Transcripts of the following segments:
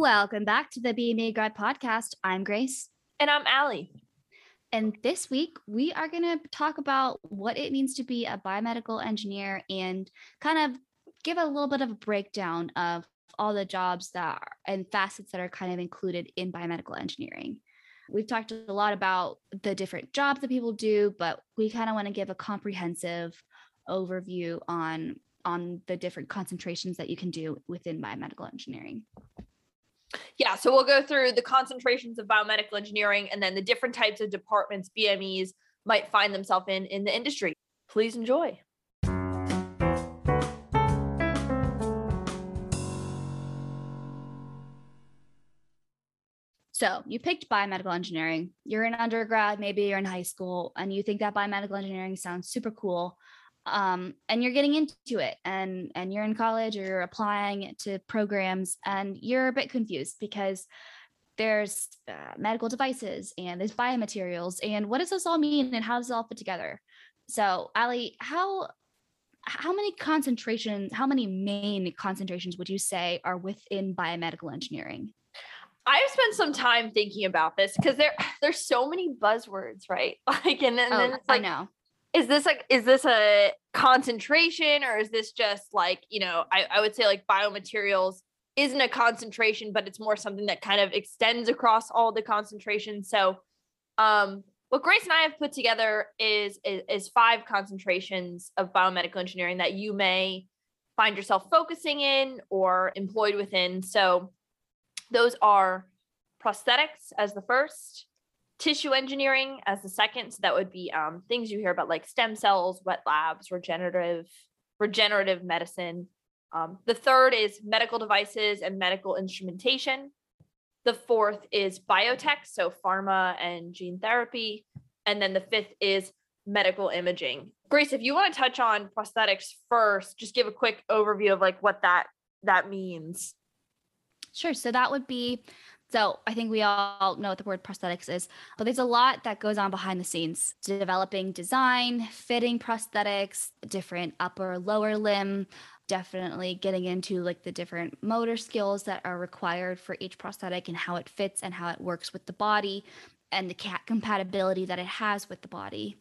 Welcome back to the BME Grad Podcast. I'm Grace. And I'm Allie. And this week, we are going to talk about what it means to be a biomedical engineer and kind of give a little bit of a breakdown of all the jobs that are, and facets that are kind of included in biomedical engineering. We've talked a lot about the different jobs that people do, but we kind of want to give a comprehensive overview on on the different concentrations that you can do within biomedical engineering. Yeah, so we'll go through the concentrations of biomedical engineering and then the different types of departments BMEs might find themselves in in the industry. Please enjoy. So you picked biomedical engineering. You're in undergrad, maybe you're in high school, and you think that biomedical engineering sounds super cool. Um, and you're getting into it and and you're in college or you're applying to programs and you're a bit confused because there's uh, medical devices and there's biomaterials and what does this all mean and how does it all fit together so Allie how how many concentrations how many main concentrations would you say are within biomedical engineering I've spent some time thinking about this because there there's so many buzzwords, right? Like, and then, oh, then it's like, I know. Is this like is this a concentration or is this just like you know I, I would say like biomaterials isn't a concentration but it's more something that kind of extends across all the concentrations. So um what grace and i have put together is, is is five concentrations of biomedical engineering that you may find yourself focusing in or employed within. So those are prosthetics as the first, tissue engineering as the second. So that would be um, things you hear about like stem cells, wet labs, regenerative, regenerative medicine. Um, the third is medical devices and medical instrumentation. The fourth is biotech, so pharma and gene therapy. And then the fifth is medical imaging. Grace, if you want to touch on prosthetics first, just give a quick overview of like what that that means. Sure. So that would be so I think we all know what the word prosthetics is, but there's a lot that goes on behind the scenes, developing design, fitting prosthetics, different upper lower limb, definitely getting into like the different motor skills that are required for each prosthetic and how it fits and how it works with the body and the compatibility that it has with the body.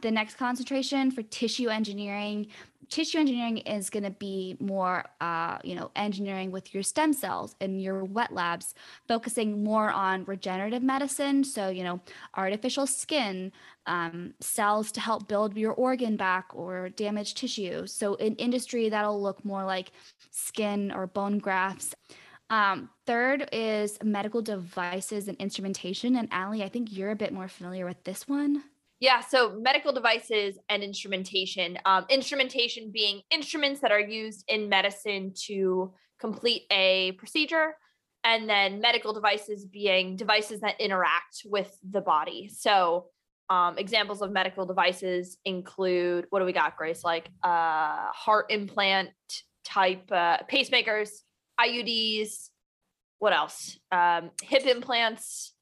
The next concentration for tissue engineering, tissue engineering is going to be more, uh, you know, engineering with your stem cells and your wet labs, focusing more on regenerative medicine. So, you know, artificial skin, um, cells to help build your organ back or damaged tissue. So, in industry, that'll look more like skin or bone grafts. Um, third is medical devices and instrumentation. And Allie, I think you're a bit more familiar with this one. Yeah, so medical devices and instrumentation. Um, instrumentation being instruments that are used in medicine to complete a procedure, and then medical devices being devices that interact with the body. So, um, examples of medical devices include what do we got, Grace? Like uh, heart implant type uh, pacemakers, IUDs. What else? Um, hip implants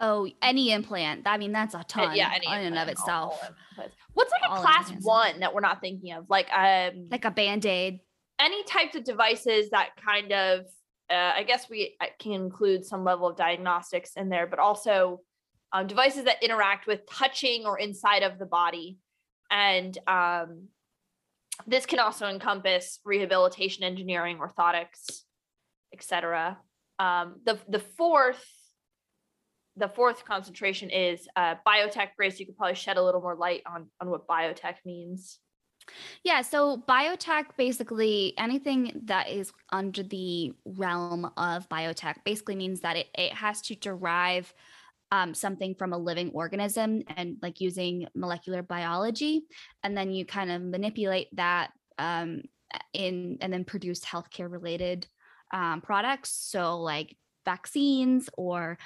Oh, any implant. I mean, that's a uh, ton. yeah, any in and of itself. What's like a class one that we're not thinking of? Like um, like a band aid. Any types of devices that kind of, uh, I guess we uh, can include some level of diagnostics in there, but also um, devices that interact with touching or inside of the body, and um, this can also encompass rehabilitation engineering, orthotics, etc. Um, the the fourth the fourth concentration is uh, biotech. Grace, you could probably shed a little more light on on what biotech means. Yeah, so biotech basically anything that is under the realm of biotech basically means that it, it has to derive um, something from a living organism and like using molecular biology. And then you kind of manipulate that um, in and then produce healthcare related um, products. So, like vaccines or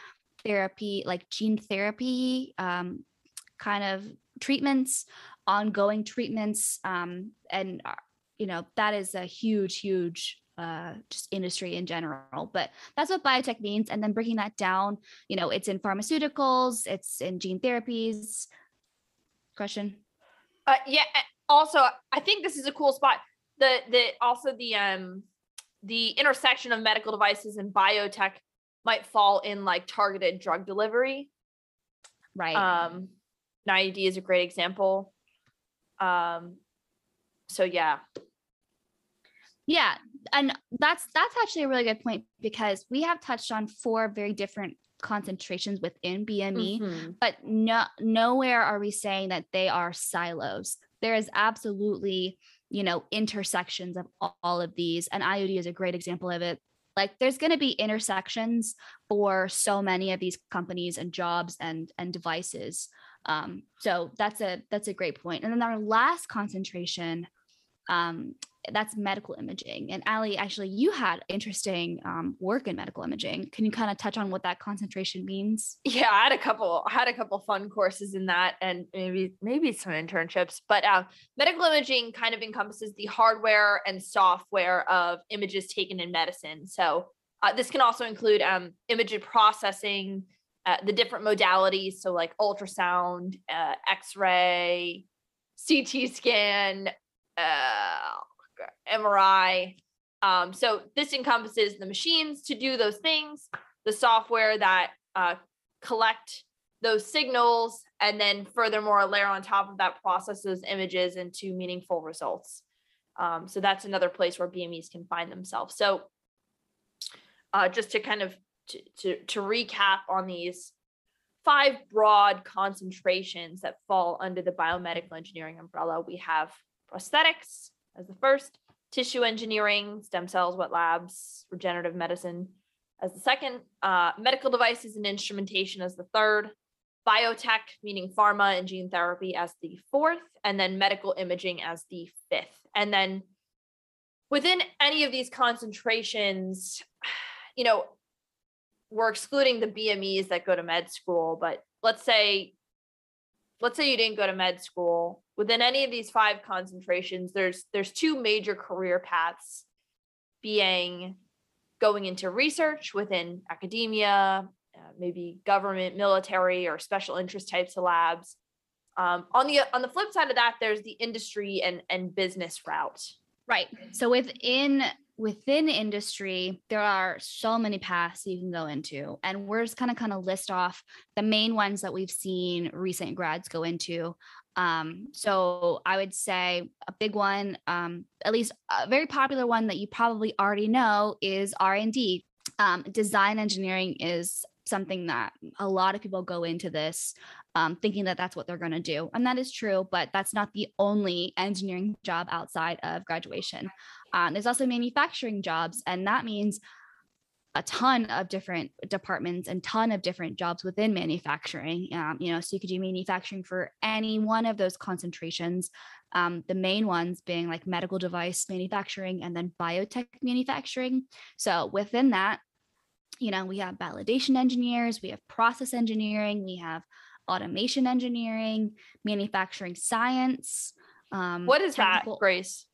therapy, like gene therapy um, kind of treatments, ongoing treatments. Um, and, uh, you know, that is a huge, huge uh, just industry in general. But that's what biotech means. And then breaking that down, you know, it's in pharmaceuticals, it's in gene therapies. Question? Uh, yeah. Also, I think this is a cool spot. The the also the um the intersection of medical devices and biotech might fall in like targeted drug delivery. Right. Um, an IUD is a great example. Um, so yeah, Yeah, and that's that's actually a really good point because we have touched on four very different concentrations within BME, Mhm. but no nowhere are we saying that they are silos. There is absolutely, you know, intersections of all, all of these, and IUD is a great example of it. Like there's going to be intersections for so many of these companies and jobs and and devices. Um, so that's a that's a great point. And then our last concentration um, that's medical imaging. And Allie, actually, you had interesting um, work in medical imaging. Can you kind of touch on what that concentration means? yeah, I had a couple, I had a couple fun courses in that, and maybe maybe some internships. But uh, medical imaging kind of encompasses the hardware and software of images taken in medicine. So uh, this can also include um, image processing, uh, the different modalities, so like ultrasound, uh, X-ray, CT scan, uh, MRI. Um, so this encompasses the machines to do those things, the software that uh, collect those signals, and then furthermore layer on top of that process those images into meaningful results. Um, so that's another place where BMEs can find themselves. So uh, just to kind of to, to, to recap on these five broad concentrations that fall under the biomedical engineering umbrella, we have prosthetics as the first, tissue engineering, stem cells, wet labs, regenerative medicine as the second, uh, medical devices and instrumentation as the third, biotech, meaning pharma and gene therapy as the fourth, and then medical imaging as the fifth. And then within any of these concentrations, you know, we're excluding the BMEs that go to med school, but let's say let's say you didn't go to med school within any of these five concentrations there's there's two major career paths being going into research within academia uh, maybe government military or special interest types of labs um, on the on the flip side of that there's the industry and and business route Right. So within within industry, there are so many paths you can go into, and we're just kind of kind of list off the main ones that we've seen recent grads go into. Um, so I would say a big one, um, at least a very popular one that you probably already know is R and D. Um, design engineering is something that a lot of people go into this um, thinking that that's what they're going to do. And that is true, but that's not the only engineering job outside of graduation. Um, there's also manufacturing jobs, and that means a ton of different departments and ton of different jobs within manufacturing. Um, you know, so you could do manufacturing for any one of those concentrations. Um, the main ones being like medical device manufacturing and then biotech manufacturing. So within that, you know, we have validation engineers, we have process engineering, we have automation engineering, manufacturing science. Um, what is that grace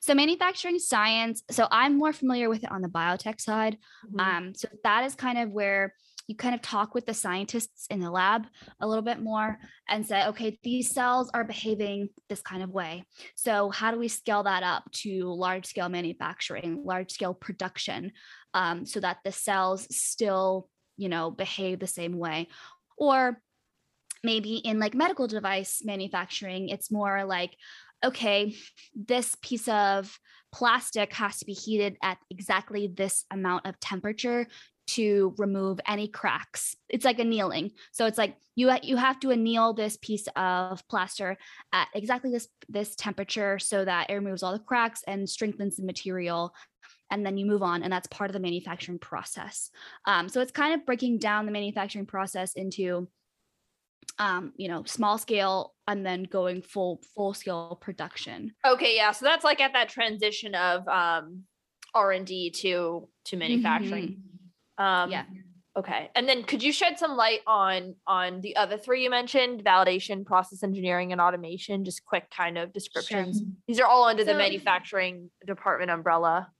So manufacturing science. So I'm more familiar with it on the biotech side. Mhm. Um, so that is kind of where you kind of talk with the scientists in the lab a little bit more and say, okay, these cells are behaving this kind of way. So how do we scale that up to large scale manufacturing, large scale production, um, so that the cells still, you know, behave the same way? Or maybe in like medical device manufacturing, it's more like, okay, this piece of plastic has to be heated at exactly this amount of temperature to remove any cracks. It's like annealing. So it's like you you have to anneal this piece of plaster at exactly this this temperature so that it removes all the cracks and strengthens the material. And then you move on, and that's part of the manufacturing process. Um, so it's kind of breaking down the manufacturing process into um, you know, small scale and then going full full scale production. Okay, yeah. So that's like at that transition of um R and D to to manufacturing. Um Yeah. Okay. And then could you shed some light on on the other three you mentioned, validation, process engineering, and automation? Just quick kind of descriptions. These are all under the manufacturing department umbrella.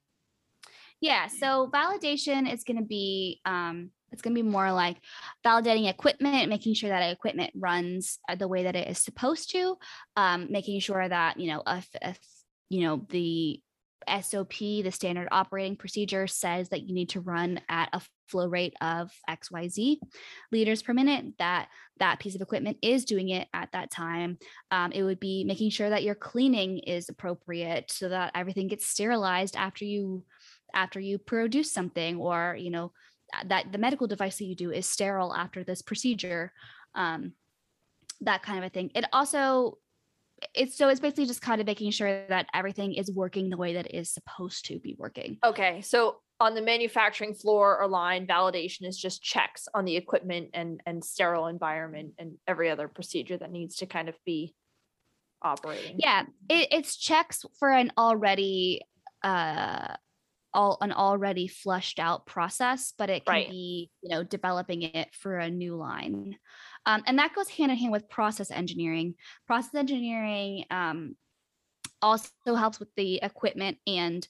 Yeah. So validation is going to be um, it's going to be more like validating equipment, making sure that equipment runs uh, the way that it is supposed to, um, making sure that you know if, if you know the SOP, the standard operating procedure, says that you need to run at a flow rate of XYZ liters per minute, that that piece of equipment is doing it at that time. Um, it would be making sure that your cleaning is appropriate so that everything gets sterilized after you after you produce something or you know that the medical device that you do is sterile after this procedure um, that kind of a thing it also it's so it's basically just kind of making sure that everything is working the way that it is supposed to be working. Okay, so on the manufacturing floor or line, validation is just checks on the equipment and and sterile environment and every other procedure that needs to kind of be operating. Yeah, it, it's checks for an already uh all an already flushed out process, but it can Right. be you know developing it for a new line. Um, and that goes hand in hand with process engineering. Process engineering um, also helps with the equipment and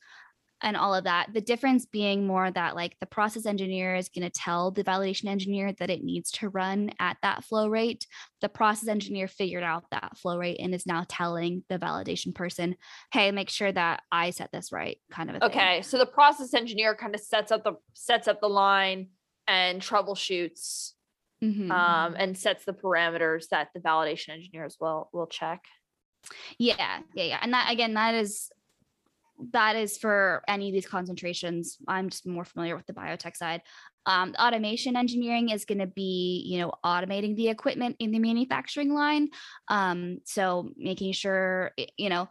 and all of that. The difference being more that like the process engineer is going to tell the validation engineer that it needs to run at that flow rate. The process engineer figured out that flow rate and is now telling the validation person, "Hey, make sure that I set this right." Kind of a thing. Okay, so the process engineer kind of sets up the sets up the line and troubleshoots Mhm. um, and sets the parameters that the validation engineers will will check. Yeah, yeah, yeah. And that again, that is that is for any of these concentrations. I'm just more familiar with the biotech side. Um, automation engineering is going to be, you know, automating the equipment in the manufacturing line. Um, so making sure, you know,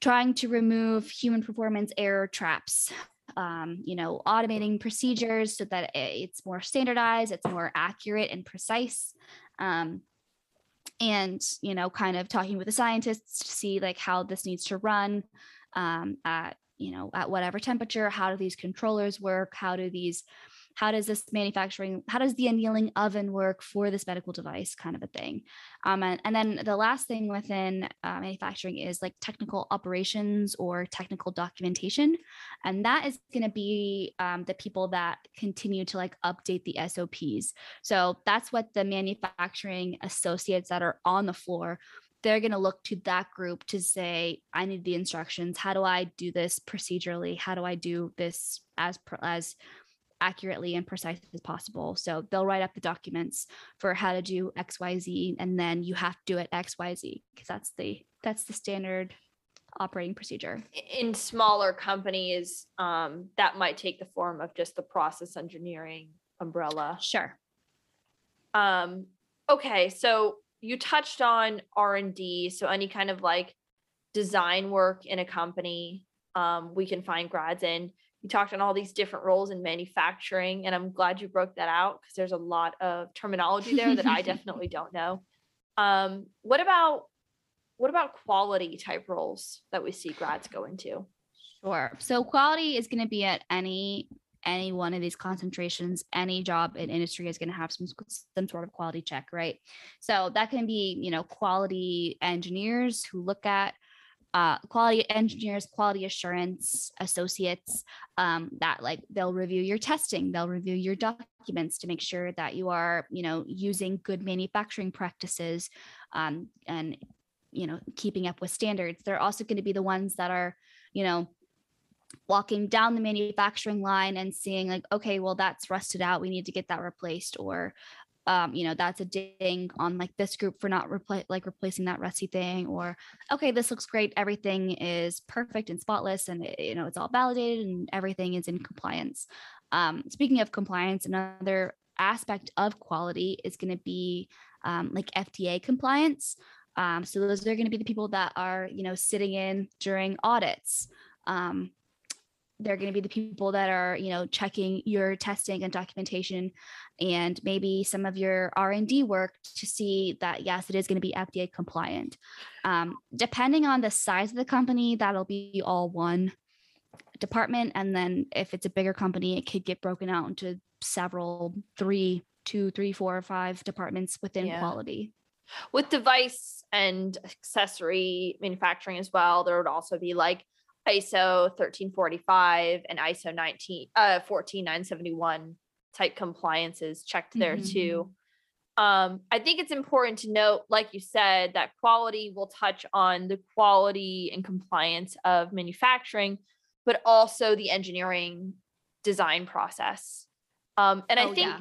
trying to remove human performance error traps. Um, you know, automating procedures so that it's more standardized, it's more accurate and precise. Um, and you know kind of talking with the scientists to see like how this needs to run um, at you know at whatever temperature how do these controllers work? How do these how does this manufacturing how does the annealing oven work for this medical device kind of a thing? Um, and, and then the last thing within uh, manufacturing is like technical operations or technical documentation. And that is going to be um, the people that continue to like update the sops so that's what the manufacturing associates that are on the floor they're going to look to that group to say i need the instructions. How do i do this procedurally? How do i do this as as accurately and precise as possible? So they'll write up the documents for how to do xyz and then you have to do it xyz because that's the that's the standard operating procedure. In smaller companies, um, that might take the form of just the process engineering umbrella. sure. Um, okay, so you touched on R and D, so any kind of like design work in a company, um, we can find grads in. You talked on all these different roles in manufacturing, and I'm glad you broke that out because there's a lot of terminology there that I definitely don't know. Um, what about what about quality type roles that we see grads go into? Sure. So quality is going to be at any any one of these concentrations. Any job in industry is going to have some some sort of quality check, right? So that can be you know quality engineers who look at uh, quality engineers, quality assurance associates um, that like they'll review your testing, they'll review your documents to make sure that you are you know using good manufacturing practices um, and you know keeping up with standards. They're also going to be the ones that are you know walking down the manufacturing line and seeing like okay well that's rusted out. We need to get that replaced or um, you know that's a ding on like this group for not repla- like replacing that rusty thing or okay this looks great. Everything is perfect and spotless and it- you know it's all validated and everything is in compliance. Um, speaking of compliance another aspect of quality is going to be um, like fda compliance. Um, so those are going to be the people that are you know sitting in during audits. Um, they're going to be the people that are you know checking your testing and documentation and maybe some of your r&d work to see that yes it is going to be fda compliant. Um, depending on the size of the company that'll be all one department. And then if it's a bigger company it could get broken out into several three two three four or five departments within Yeah. quality. With device and accessory manufacturing as well there would also be like iso 1345 and iso 19 uh 14971 type compliances checked there too um i think it's important to note like you said that quality will touch on the quality and compliance of manufacturing but also the engineering design process. Um, and I Oh, think yeah.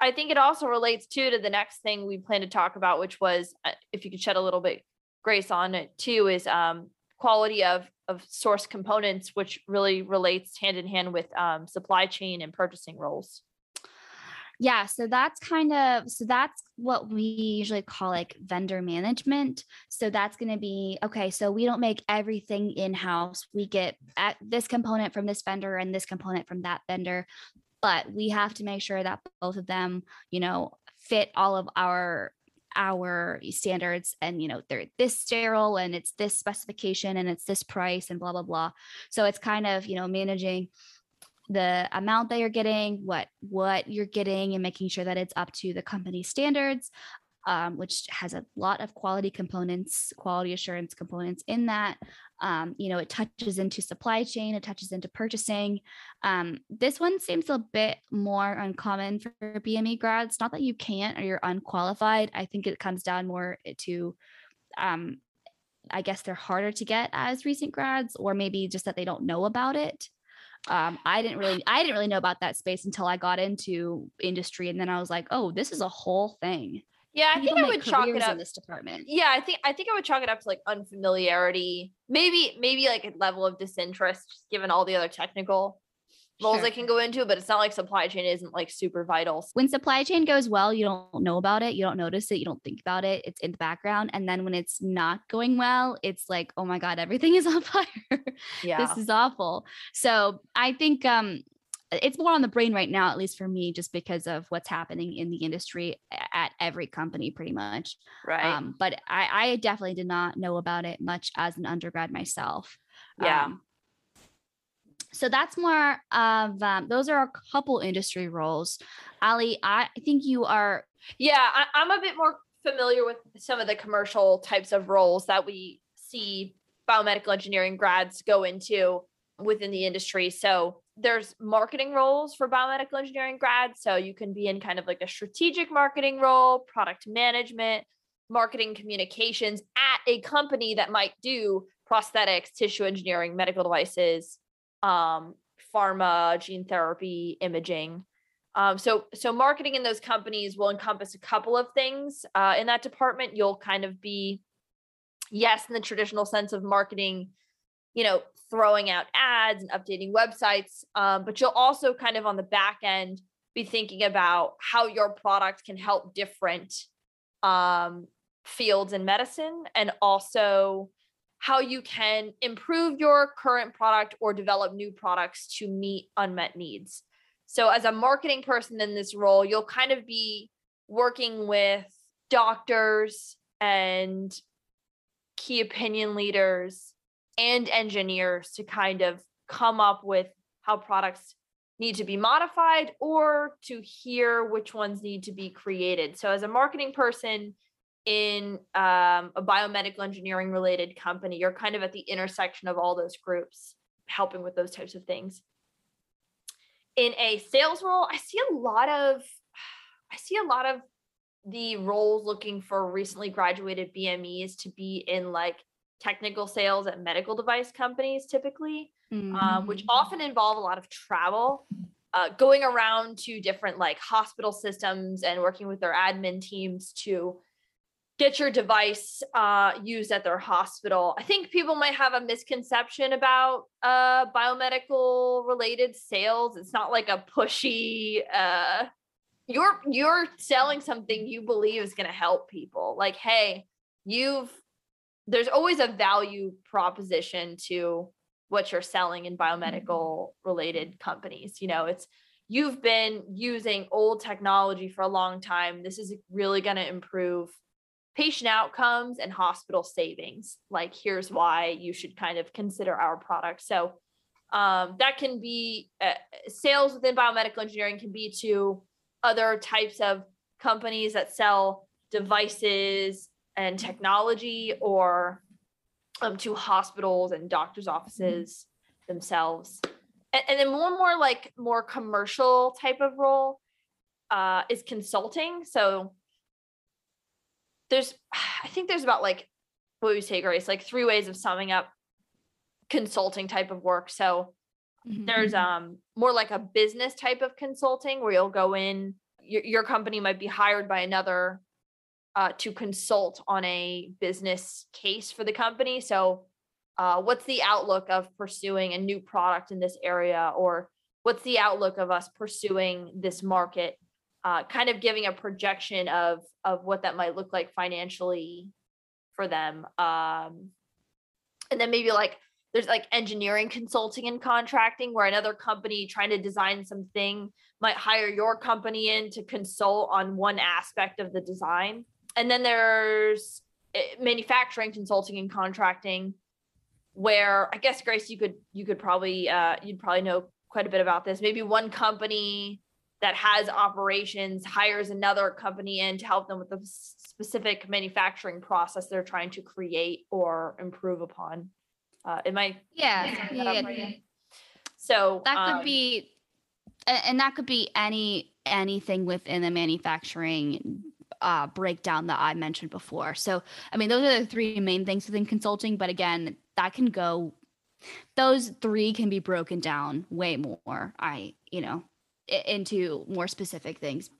I think it also relates too to the next thing we plan to talk about, which was uh, if you could shed a little bit grace on it too, is um, quality of of source components, which really relates hand in hand with um, supply chain and purchasing roles. Yeah, so that's kind of so that's what we usually call like vendor management. So that's going to be okay, so we don't make everything in-house. We get at this component from this vendor and this component from that vendor, but we have to make sure that both of them, you know, fit all of our our standards and you know they're this sterile and it's this specification and it's this price and blah blah blah. So it's kind of, you know, managing the amount that you're getting, what what you're getting, and making sure that it's up to the company standards, um, which has a lot of quality components, quality assurance components in that. Um, you know, it touches into supply chain, it touches into purchasing. Um, this one seems a bit more uncommon for BME grads. Not that you can't or you're unqualified. I think it comes down more to um, I guess they're harder to get as recent grads, or maybe just that they don't know about it um, I didn't really I didn't really know about that space until I got into industry and then I was like, oh, this is a whole thing. Yeah, I People think I would chalk it up. in this department. Yeah, I think I think I would chalk it up to like unfamiliarity, maybe maybe like a level of disinterest, given all the other technical roles Sure. I can go into. But it's not like supply chain isn't like super vital. When supply chain goes well, you don't know about it, you don't notice it, you don't think about it. It's in the background. And then when it's not going well, it's like, oh my God, everything is on fire. Yeah, this is awful. So I think um it's more on the brain right now, at least for me, just because of what's happening in the industry every company pretty much. right. Um, but I, I definitely did not know about it much as an undergrad myself. Yeah. Um, so that's more of um, those are a couple industry roles. Allie, I think you are Yeah, I, I'm a bit more familiar with some of the commercial types of roles that we see biomedical engineering grads go into within the industry. So there's marketing roles for biomedical engineering grads. So you can be in kind of like a strategic marketing role, product management, marketing communications at a company that might do prosthetics, tissue engineering, medical devices, um, pharma, gene therapy, imaging. Um, so so marketing in those companies will encompass a couple of things. Uh, in that department, you'll kind of be, yes, in the traditional sense of marketing, you know, throwing out ads and updating websites, um, but you'll also kind of on the back end be thinking about how your product can help different um, fields in medicine and also how you can improve your current product or develop new products to meet unmet needs. So, as a marketing person in this role, you'll kind of be working with doctors and key opinion leaders and engineers to kind of come up with how products need to be modified or to hear which ones need to be created. So, as a marketing person in um, a biomedical engineering related company, you're kind of at the intersection of all those groups, helping with those types of things in a sales role i see a lot of i see a lot of the roles looking for recently graduated bmes to be in like technical sales at medical device companies typically um, which often involve a lot of travel uh, going around to different like hospital systems and working with their admin teams to get your device uh, used at their hospital. I think people might have a misconception about uh, biomedical related sales. It's not like a pushy. Uh, you're you're selling something you believe is going to help people. Like, hey, you've there's always a value proposition to what you're selling in biomedical related companies. You know, it's you've been using old technology for a long time. This is really going to improve patient outcomes and hospital savings. Like, here's why you should kind of consider our product. So, um, that can be uh, sales within biomedical engineering can be to other types of companies that sell devices and technology or um, to hospitals and doctors' offices themselves. And, and then one more like more commercial type of role uh, is consulting. So there's, I think there's about like, what you say, Grace? Like three ways of summing up consulting type of work. So Mhm. there's um more like a business type of consulting where you'll go in your, your company might be hired by another uh, to consult on a business case for the company. So uh, what's the outlook of pursuing a new product in this area? Or what's the outlook of us pursuing this market? Uh, kind of giving a projection of of what that might look like financially for them um, and then maybe like there's like engineering consulting and contracting where another company trying to design something might hire your company in to consult on one aspect of the design and then there's eh, manufacturing consulting and contracting where i guess grace you could you could probably uh you'd probably know quite a bit about this. Maybe one company that has operations hires another company in to help them with the specific manufacturing process they're trying to create or improve upon. Uh am i Yeah, yeah, right? so that could um, be and that could be any anything within the manufacturing uh, breakdown that I mentioned before. So, I mean, those are the three main things within consulting. But again, that can go; those three can be broken down way more. I, you know, into more specific things.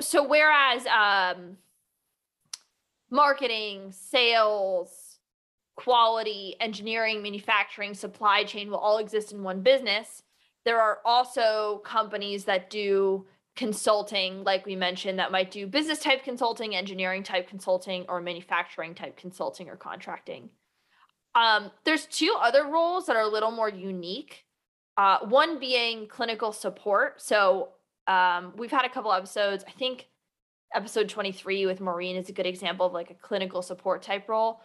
so whereas um marketing sales quality engineering manufacturing supply chain will all exist in one business there are also companies that do consulting like we mentioned that might do business type consulting engineering type consulting or manufacturing type consulting or contracting um, there's two other roles that are a little more unique uh, one being clinical support so um, we've had a couple episodes. I think episode 23 with Maureen is a good example of like a clinical support type role.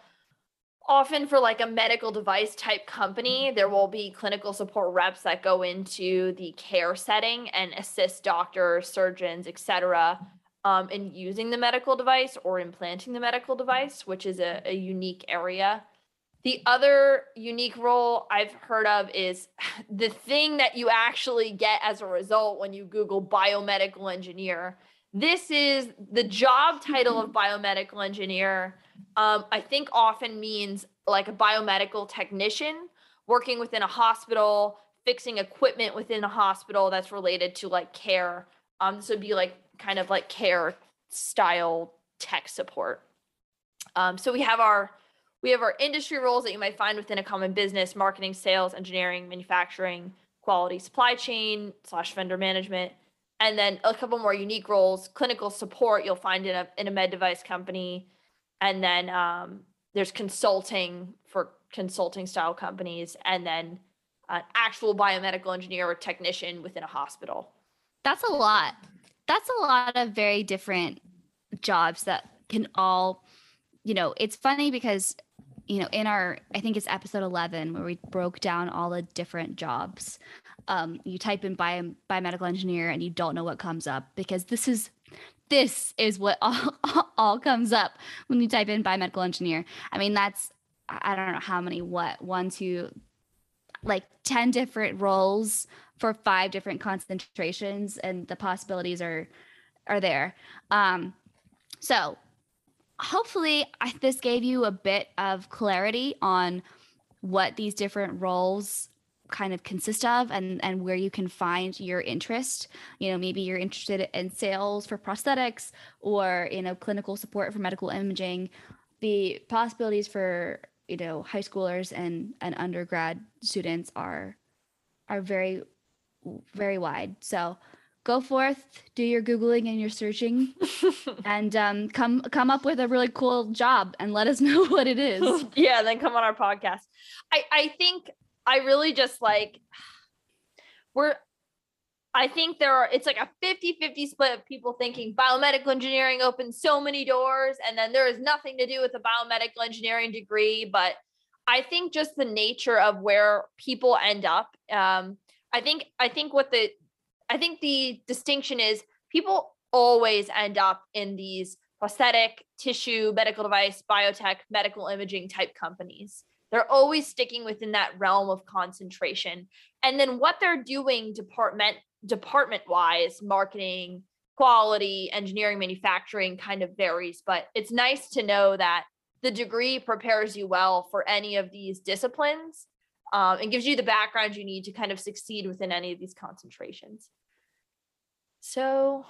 Often for like a medical device type company, there will be clinical support reps that go into the care setting and assist doctors, surgeons, etc. Um, in using the medical device or implanting the medical device, which is a, a unique area. The other unique role I've heard of is the thing that you actually get as a result when you Google biomedical engineer. This is the job title of biomedical engineer. Um, I think often means like a biomedical technician working within a hospital, fixing equipment within a hospital that's related to like care. Um, this would be like kind of like care style tech support. Um, so we have our we have our industry roles that you might find within a common business marketing sales engineering manufacturing quality supply chain slash vendor management and then a couple more unique roles clinical support you'll find in a, in a med device company and then um, there's consulting for consulting style companies and then an actual biomedical engineer or technician within a hospital That's a lot. That's a lot of very different jobs that can all, you know, it's funny because, you know, in our, I think it's episode 11 where we broke down all the different jobs. Um, you type in bio, biomedical engineer and you don't know what comes up because this is, this is what all, all comes up when you type in biomedical engineer. I mean, that's, I don't know how many, what, one, two, like 10 different roles for five different concentrations and the possibilities are are there um so hopefully I, this gave you a bit of clarity on what these different roles kind of consist of and and where you can find your interest. You know maybe you're interested in sales for prosthetics or you know clinical support for medical imaging. The possibilities for you know high schoolers and and undergrad students are are very very wide. So go forth do your googling and your searching and um, come come up with a really cool job and let us know what it is yeah, then come on our podcast. I I think I really just like we're I think there are it's like a 50-50 split of people thinking biomedical engineering opens so many doors and then there is nothing to do with a biomedical engineering degree, but I think just the nature of where people end up um I think I think what the I think the distinction is people always end up in these prosthetic, tissue, medical device, biotech, medical imaging type companies. They're always sticking within that realm of concentration. And then what they're doing department department wise, marketing, quality, engineering, manufacturing kind of varies, but it's nice to know that the degree prepares you well for any of these disciplines. um, and gives you the background you need to kind of succeed within any of these concentrations. So,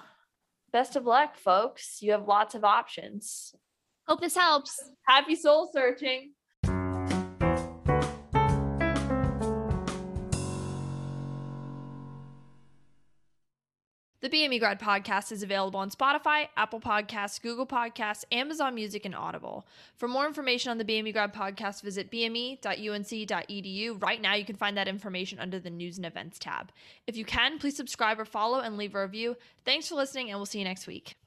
best of luck, folks. You have lots of options. Hope this helps. Happy soul searching. The BME Grad podcast is available on Spotify, Apple Podcasts, Google Podcasts, Amazon Music, and Audible. For more information on the BME Grad podcast, visit bme.unc.edu. Right now, you can find that information under the News and Events tab. If you can, please subscribe or follow and leave a review. Thanks for listening, and we'll see you next week.